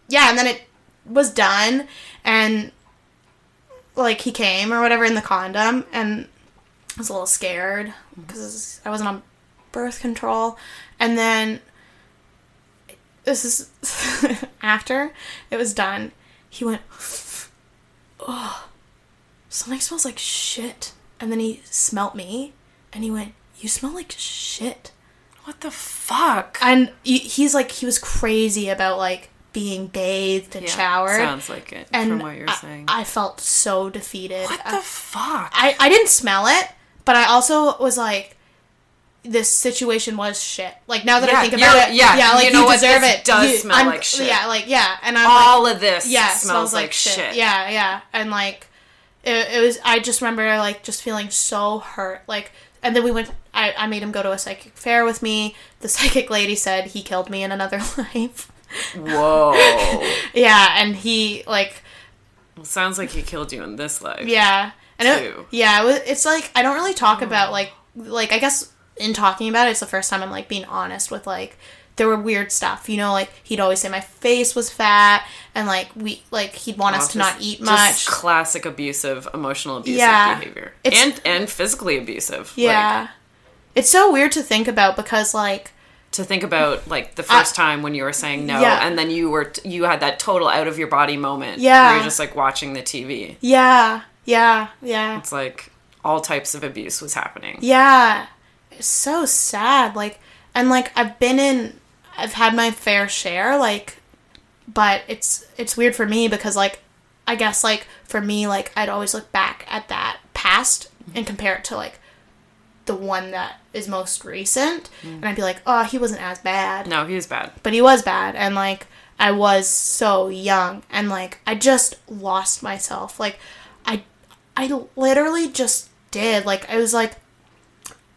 yeah, and then it was done, and like he came or whatever in the condom, and I was a little scared because I wasn't on birth control, and then this is *laughs* after it was done. He went, oh, something smells like shit, and then he smelt me, and he went, you smell like shit What the fuck? and he- he's like he was crazy about like being bathed and Yeah, showered Sounds like it and from what you're I, saying. I felt so defeated what I, the fuck? I, I didn't smell it but i also was like this situation was shit like now that Yeah, i think about it yeah, yeah like you you, know what? deserve it does You- smell I'm- like shit. yeah like yeah and i'm like All of this yeah smells, like, shit. yeah yeah and like it, it was I just remember like just feeling so hurt like and then we went I, I made him go to a psychic fair with me the *laughs* psychic lady said he killed me in another *laughs* life Whoa. *laughs* yeah and he like Sounds like he killed you in this life. yeah and it, yeah it was, it's like I don't really talk about hmm. like like I guess in talking about it it's the first time I'm like being honest with like there were weird stuff you know like he'd always say my face was fat and like we like he'd want us to Just- not eat much classic abusive, emotional abusive Yeah. behavior. It's- and and physically abusive. yeah Like, it's so weird to think about because like to think about like the first time when you were saying no Yeah. and then you were t- you had that total out of your body moment Yeah. where you're just like watching the TV. yeah yeah yeah It's like all types of abuse was happening. Yeah. It's so sad. Like, and like, I've been in, I've had my fair share, like, but it's, it's weird for me because, like, I guess, like, for me, like, I'd always look back at that past and compare it to, like, the one that is most recent. And I'd be like, oh, he wasn't as bad No, he was bad. but he was bad and like i was so young and like i just lost myself like i i literally just did like i was like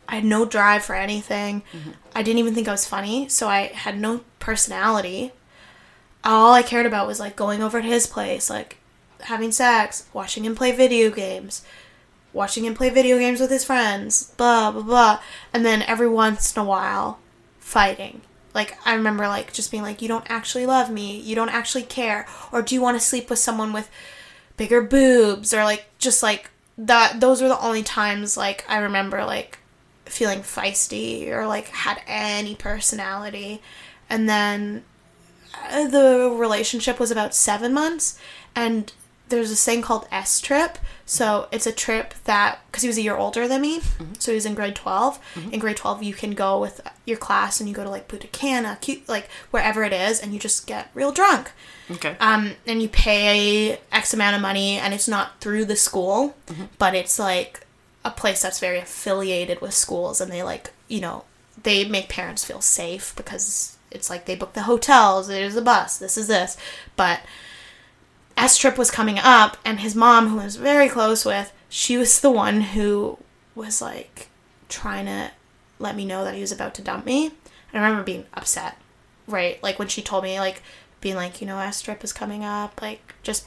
i had no drive for anything. Mm-hmm. I didn't even think i was funny so i had no personality. All i cared about was like going over to his place like having sex watching him play video games watching him play video games with his friends blah blah blah. And then every once in a while fighting. Like I remember like just being like you don't actually love me, you don't actually care. Or do you want to sleep with someone with bigger boobs? Or like just like that those were the only times like I remember like feeling feisty or like had any personality. And then uh, the relationship was about 7 months and there's this thing called S trip. So it's a trip that because he was a year older than me, so he was in grade 12 In grade twelve, you can go with your class and you go to like Punta cute, like wherever it is, and you just get real drunk. Okay. Um, and you pay X amount of money, and it's not through the school, but it's like a place that's very affiliated with schools, and they like you know they make parents feel safe because it's like they book the hotels, there's a bus, this is this, but S trip was coming up, and his mom, who was very close with, she was the one who was like trying to let me know that he was about to dump me. I remember being upset, right? Like when she told me, like being like, you know, S trip is coming up, like just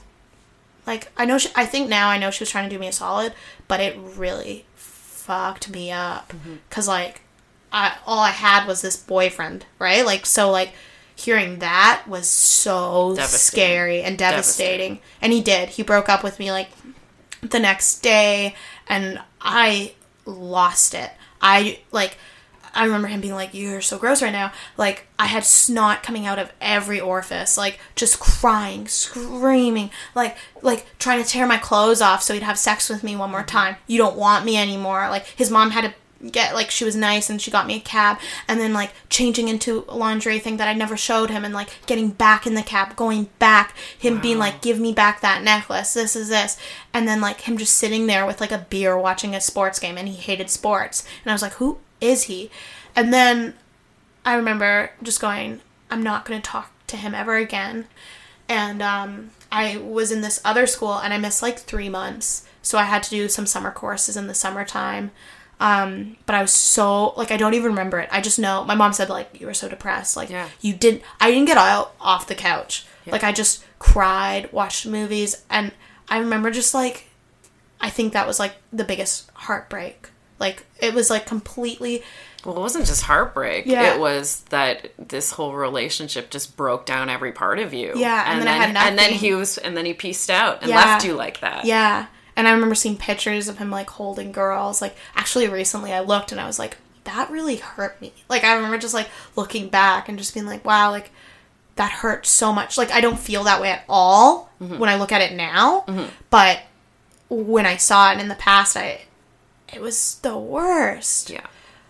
like I know. She, I think now I know she was trying to do me a solid, but it really fucked me up mm-hmm. because like I all I had was this boyfriend, right? Like so like hearing that was so Devastating. scary and devastating. And he did. He broke up with me like the next day and I lost it. I like I remember him being like, You're so gross right now. Like, I had snot coming out of every orifice, like just crying, screaming, like like trying to tear my clothes off so he'd have sex with me one more mm-hmm. time. You don't want me anymore. Like his mom had to get like she was nice and she got me a cab and then like changing into a lingerie thing that I never showed him and like getting back in the cab, going back, him being like, Give me back that necklace, this is this and then like him just sitting there with like a beer watching a sports game and he hated sports. And I was like, Who is he? And then I remember just going, I'm not going to talk to him ever again. And um, I was in this other school and I missed like three months. So I had to do some summer courses in the summertime. Um, but I was so, like, I don't even remember it. I just know my mom said, like, you were so depressed. Like, Yeah. you didn't, I didn't get out off the couch. Like, I just cried, watched movies. And I remember just like, I think that was like the biggest heartbreak. Like, it was like completely Well, it wasn't just heartbreak. Yeah. It was that this whole relationship just broke down every part of you. Yeah, and then I had and then he was and then he pieced out and Yeah. left you like that. Yeah. And I remember seeing pictures of him like holding girls. Like actually recently I looked and I was like, that really hurt me. Like I remember just like looking back and just being like, wow, like that hurt so much. Like I don't feel that way at all Mm-hmm. when I look at it now. But when I saw it in the past, I it was the worst. Yeah.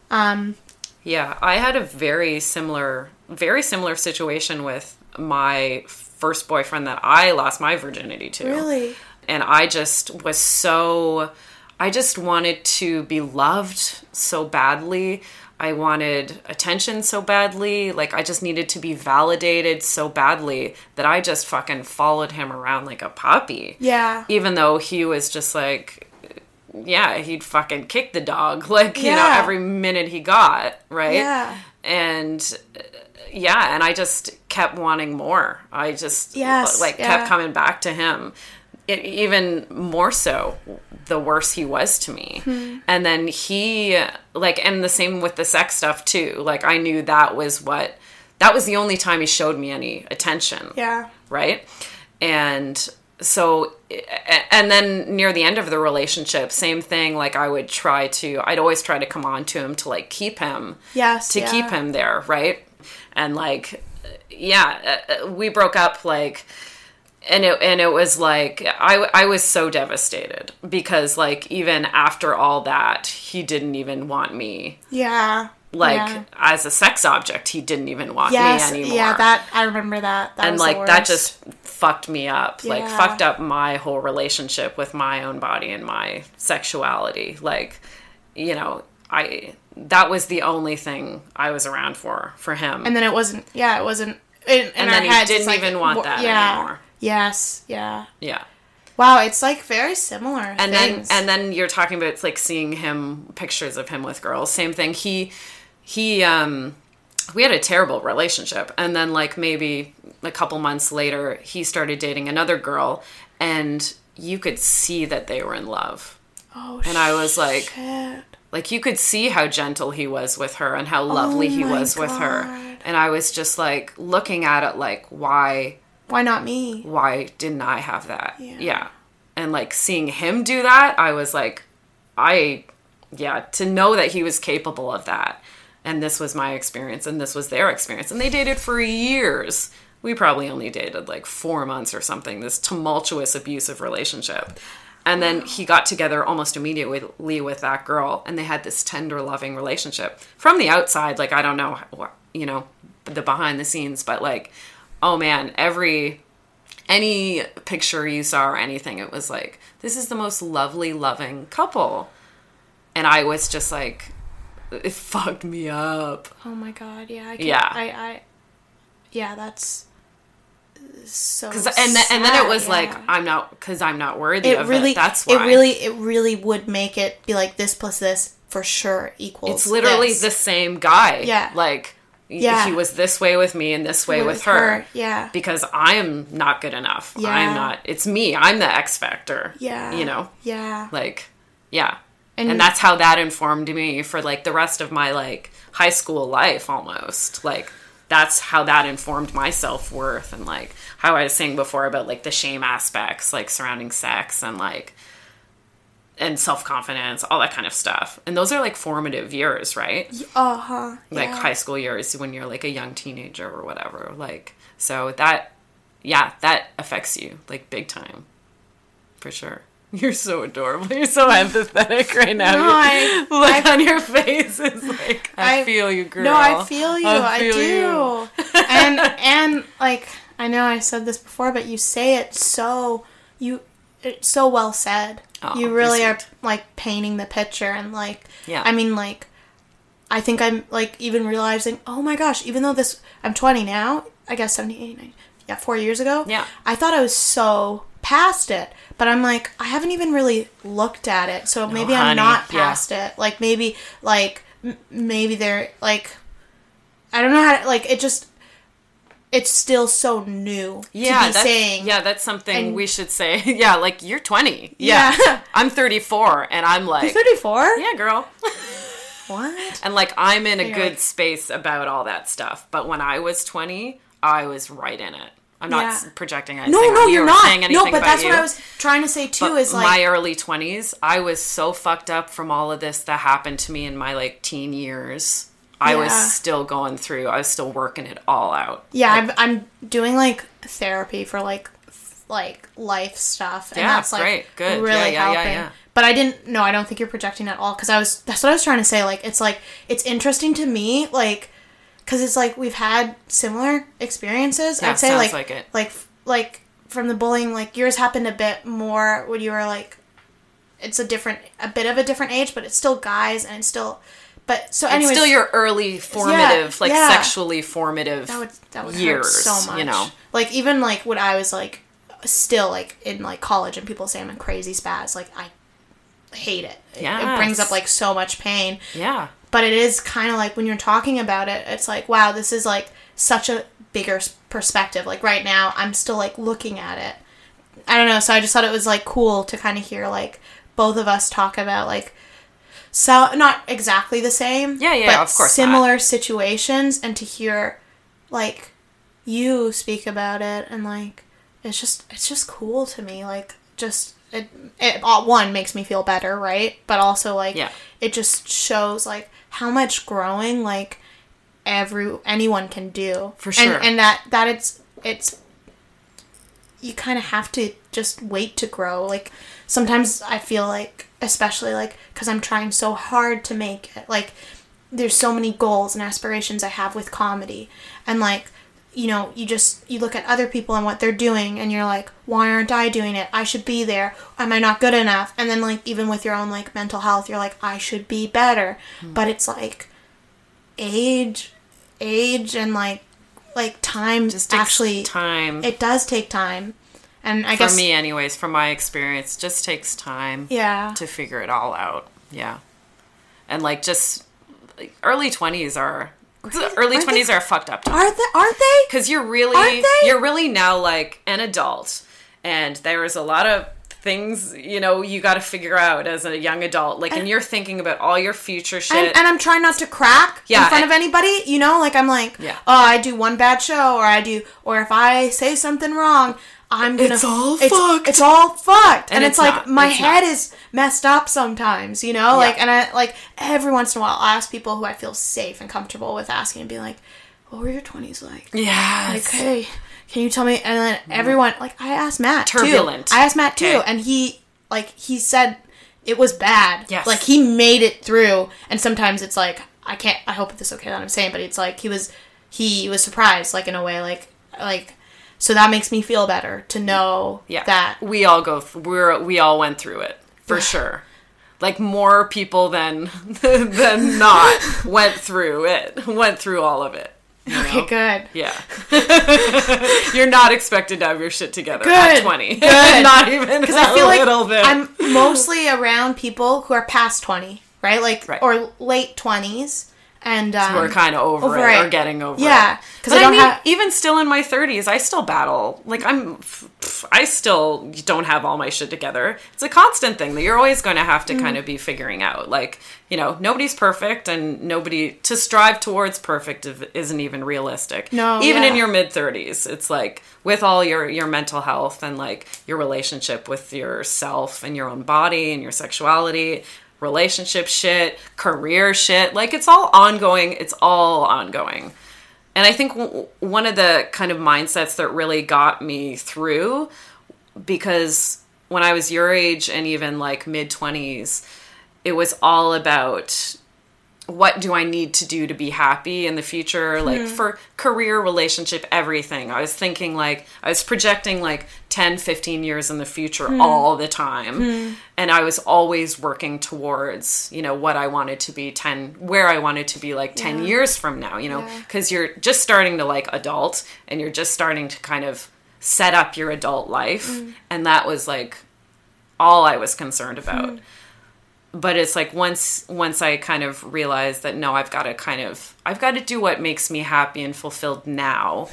Um Yeah, I had a very similar, very similar situation with my first boyfriend that I lost my virginity to. really And I just was so, I just wanted to be loved so badly. I wanted attention so badly. Like I just needed to be validated so badly that I just fucking followed him around like a puppy. Yeah. Even though he was just like yeah, he'd fucking kick the dog *laughs* like, you know, every minute he got, right? Yeah. And uh, yeah, and I just kept wanting more. I just Yes, like yeah. kept coming back to him. It, even more so the worse he was to me. Hmm. And then he like and the same with the sex stuff too. Like I knew that was what that was the only time he showed me any attention Yeah. right? And so, and then near the end of the relationship, same thing. Like I would try to, I'd always try to come on to him to like keep him, Yes. to yeah. keep him there, right? And like, yeah, uh, we broke up like, and it and it was like I I was so devastated because like even after all that, he didn't even want me Yeah. Like Yeah. as a sex object. He didn't even want Yes. me anymore Yeah. That I remember that. that and like that just fucked me up like fucked up my whole relationship with my own body and my sexuality like you know i that was the only thing i was around for for him And then it wasn't. Yeah. It wasn't. In, in And our then he didn't like, even want that yeah. anymore. Yes. Yeah. yeah Wow. It's like very similar. and things. then and then you're talking about it's like seeing him pictures of him with girls same thing he he um we had a terrible relationship and then like maybe a couple months later he started dating another girl and you could see that they were in love oh, and I was like, shit. like you could see how gentle he was with her and how lovely he Oh my was with her. And I was just like looking at it like why Why not me? why didn't I have that? Yeah. And like seeing him do that, I was like I yeah, to know that he was capable of that. And this was my experience and this was their experience. And they dated for years. We probably only dated like 4 months or something. This tumultuous abusive relationship. And then he got together almost immediately with that girl, and they had this tender, loving relationship. From the outside, like I don't know, you know, the behind the scenes, but like, oh man, every any picture you saw or anything, it was like this is the most lovely, loving couple, and I was just like, it fucked me up. Oh my god. Yeah. I can, Yeah. I. I. Yeah. That's. So. Cause, and then, and then it was like. I'm not because I'm not worthy it of really. it. That's why It really. It really would make it be like this plus this for sure equals. it's literally this. the same guy. Yeah. like Yeah. he was this way with me and this way with, With her. her, yeah. because I am not good enough. Yeah. I'm not. It's me. I'm the X factor. Yeah. you know. Yeah. like yeah And- and, that's how that informed me for like the rest of my like high school life almost. Like that's how that informed my self-worth and like how i was saying before about like the shame aspects like surrounding sex and like and self-confidence all that kind of stuff. And those are like formative years right? Uh huh. like high school years when you're like a young teenager or whatever. Like so that yeah that affects you like big time for sure *laughs* you're so adorable you're so empathetic right now No, I- *laughs* look on your face is like i, feel you girl No, I feel you. I, feel do. you. and *laughs* and like I know I said this before, but you say it so you it's so well said. Oh, you really are like painting the picture and like Yeah. I mean like I think I'm like even realizing, oh my gosh, even though this I'm 20 now, I guess 70, 80, 90, yeah, 4 years ago. Yeah. I thought I was so past it, but I'm like I haven't even really looked at it. So oh, maybe I'm honey, not yeah. past it. Like maybe like m- maybe they're like I don't know how to, like it just it's still so new yeah to be that's, saying yeah that's something and- we should say *laughs* yeah like you're 20 yeah, Yeah. *laughs* i'm 34 and i'm like 34? yeah girl *laughs* What? And like I'm in a good like- space about all that stuff. But when I was 20, I was right in it. I'm not Yeah. s- projecting anything. No, no, you you're not. Saying anything No, but that's you. what I was trying to say too. But is like my early 20s, I was so fucked up from all of this that happened to me in my like teen years. I was still going through. I was still working it all out. yeah, I'm, I'm doing like therapy for like f- like life stuff, and Yeah, that's like great. Good. really Yeah, yeah, yeah, helping. yeah. But I didn't. No, I don't think you're projecting at all. Because I was. That's what I was trying to say. Like it's like it's interesting to me. Like because it's like we've had similar experiences. Yeah, I'd say like like it. like like from the bullying. Like yours happened a bit more when you were like it's a different a bit of a different age but it's still guys and it's still but so it's still your early formative, like yeah. sexually formative that would that would years. hurt so much. You know, like even like when I was like still like in like college and people say I'm a crazy spaz, like I hate it. It- It, brings up like so much pain. yeah, But it is kind of like when you're talking about it, it's like wow, this is like such a bigger perspective. Like right now, I'm still like looking at it. I don't know. So I just thought it was like cool to kind of hear like both of us talk about like so not exactly the same. Yeah, yeah, but of course not. similar situations, and to hear like you speak about it, and like it's just it's just cool to me. Like just it, it one makes me feel better, right? But also like Yeah. it just shows like how much growing like every anyone can do. For sure. and, and that that it's it's you kind of have to just wait to grow. Like sometimes i feel like especially like because i'm trying so hard to make it like there's so many goals and aspirations i have with comedy. And like you know you just you look at other people and what they're doing and you're like why aren't i doing it i should be there am i not good enough and then like even with your own like mental health you're like i should be better Hmm. but it's like age age and like like time just actually time. it does take time and i for guess for me, anyways, from my experience, just takes time. yeah to figure it all out. Yeah. And like just like, early 20s are the early 20s are fucked up are they aren't they? Cuz you're really Aren't they? you're really now like an adult and there's a lot of things, you know, you got to figure out as a young adult like and, you're thinking about all your future shit. and, and I'm trying not to crack Yeah, in front and- of anybody, you know, like I'm like, Yeah. oh, I do one bad show, or I do, or if I say something wrong, I'm gonna. It's all it's, fucked. It's all fucked, and, And it's, it's like not. my It's head is messed up sometimes, you know, Yeah. like, and I like every once in a while I ask people who I feel safe and comfortable with asking and be like, what were your twenties like? yeah Like, hey, can you tell me? And then mm-hmm. everyone, like, I asked Matt Turbulent. too. I asked Matt too, Okay. and he, like, he said it was bad. Yes. Like he made it through, and sometimes it's like I can't. I hope this is okay that I'm saying, but it's like he was, he was surprised, like in a way, like, like. So that makes me feel better to know yeah. that we all go we're we all went through it for sure. Like more people than *laughs* than not *laughs* went through it. Went through all of it. You okay, good. Yeah. *laughs* You're not expected to have your shit together at 20. *laughs* Good. not even Because I feel like bit. I'm mostly around people who are past twenty, right? Like Right. or late twenties, and um, who are kind of over, over it, it. or getting over it. Yeah, Because But I don't mean, have- even still in my 30s, I still battle. Like I'm, I still don't have all my shit together. It's a constant thing that you're always going to have to Mm. kind of be figuring out. Like you know, nobody's perfect, and nobody to strive towards perfect isn't even realistic. No, even in your mid 30s, it's like with all your your mental health and like your relationship with yourself and your own body and your sexuality relationship shit, career shit. Like it's all ongoing. It's all ongoing. And I think w- one of the kind of mindsets that really got me through because when I was your age and even like mid 20s, it was all about what do I need to do to be happy in the future, like hmm. for career, relationship, everything. I was thinking like, I was projecting like 10, 15 years in the future hmm. all the time. Hmm. And I was always working towards, you know, what I wanted to be 10, where I wanted to be like 10 years from now, you know, Yeah. because you're just starting to like adult and you're just starting to kind of set up your adult life. And that was like all I was concerned about but it's like once once I kind of realized that no, I've got to kind of I've got to do what makes me happy and fulfilled now.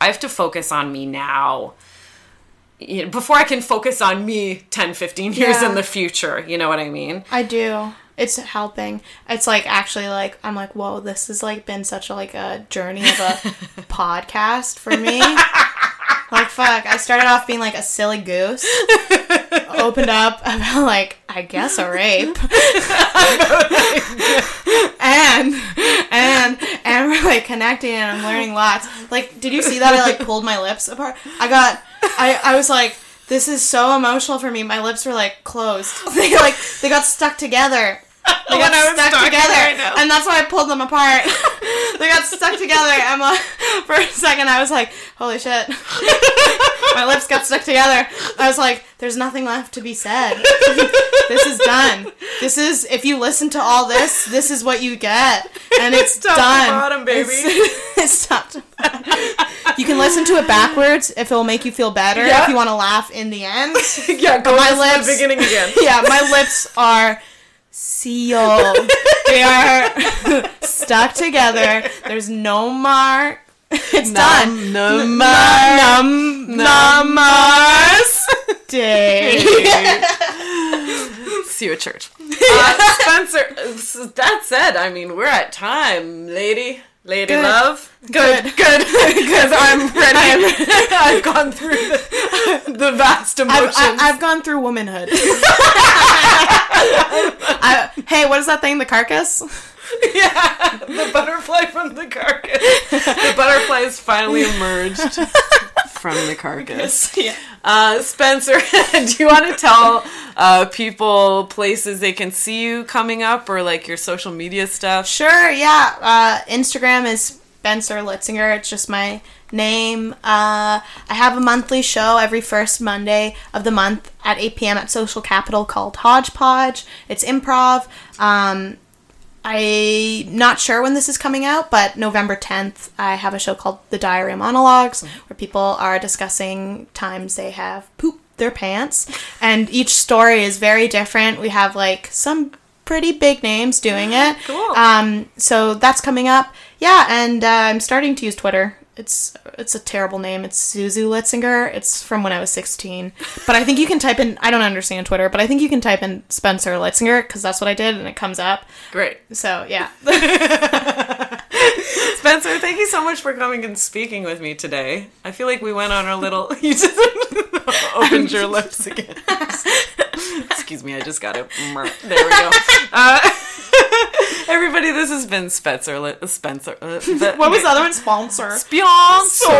I have to focus on me now. You know, before I can focus on me 10, 15 years Yeah. in the future, you know what I mean? I do. It's helping. It's like actually like I'm like, whoa, this has like been such a like a journey of a *laughs* podcast for me. *laughs* like fuck, I started off being like a silly goose. Opened up about like I guess a rape. and and and we're like connecting and I'm learning lots. Like, did you see that I like pulled my lips apart? I got I I was like this is so emotional for me. My lips were like closed. *laughs* They like they got stuck together. *laughs* They got stuck together, right and that's why I pulled them apart. *laughs* they got stuck together. I'm *laughs* for a second, I was like, "Holy shit!" My lips got stuck together. I was like, "There's nothing left to be said. this is done. This is if you listen to all this, this is what you get, and it's to done. bottom, baby. It's, it's. You can listen to it backwards if it'll make you feel better. Yeah. If you want to laugh in the end. yeah, go my lips- the beginning again. yeah, my lips are sealed. they are *laughs* stuck together. There's no mark. It's done. Num- Num namaste. See you at church. Uh, Spencer, *laughs* that said, I mean, we're at time, lady. Lady Good. love. Good. Good. *laughs* Because I'm ready. *laughs* I've gone through the, *laughs* the vast I've, emotions. I, I've gone through womanhood. I, hey, what is that thing? The carcass? *laughs* yeah, the butterfly from the carcass. The butterfly has finally emerged from the carcass. *laughs* Yeah. Uh, Spencer, *laughs* do you want to tell uh, people places they can see you coming up or like your social media stuff? Sure, yeah. Uh, Instagram is Spencer Litzinger. It's just my name. Uh, I have a monthly show every first Monday of the month at 8 p.m. at Social Capital called Hodgepodge. It's improv. Um, I'm not sure when this is coming out, but November 10th, I have a show called The Diary Monologues where people are discussing times they have pooped their pants. And each story is very different. We have like some pretty big names doing *gasps* it. Cool. Um, so that's coming up. Yeah, and uh, I'm starting to use Twitter. It's it's a terrible name. It's Suzu Litzinger. It's from when I was 16. But I think you can type in. I don't understand Twitter, but I think you can type in Spencer Litzinger because that's what I did, and it comes up. Great. So yeah. *laughs* *laughs* Spencer, thank you so much for coming and speaking with me today. I feel like we went on our little. *laughs* You just *laughs* opened your lips again. Excuse me, I just got it. There we go. Uh, everybody, this has been Spencer. Spencer. Uh, the- what was the other one? Sponsor. Sponsor.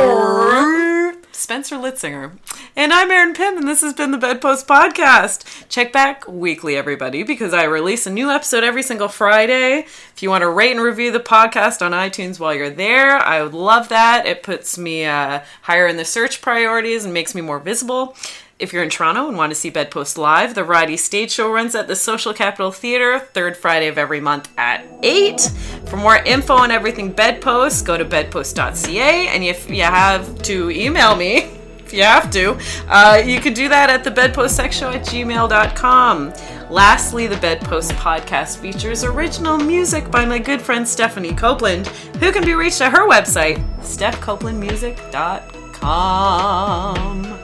Spencer Litzinger. And I'm Erin Pim, and this has been the Bedpost Podcast. Check back weekly, everybody, because I release a new episode every single Friday. If you want to rate and review the podcast on iTunes while you're there, I would love that. It puts me uh, higher in the search priorities and makes me more visible. If you're in Toronto and want to see Bedpost live, the Variety Stage Show runs at the Social Capital Theatre, third Friday of every month at 8. For more info on everything Bedpost, go to bedpost.ca, and if you have to email me, if you have to, uh, you can do that at the Bedpost Show at gmail.com. Lastly, the Bedpost podcast features original music by my good friend Stephanie Copeland, who can be reached at her website, stephcopelandmusic.com.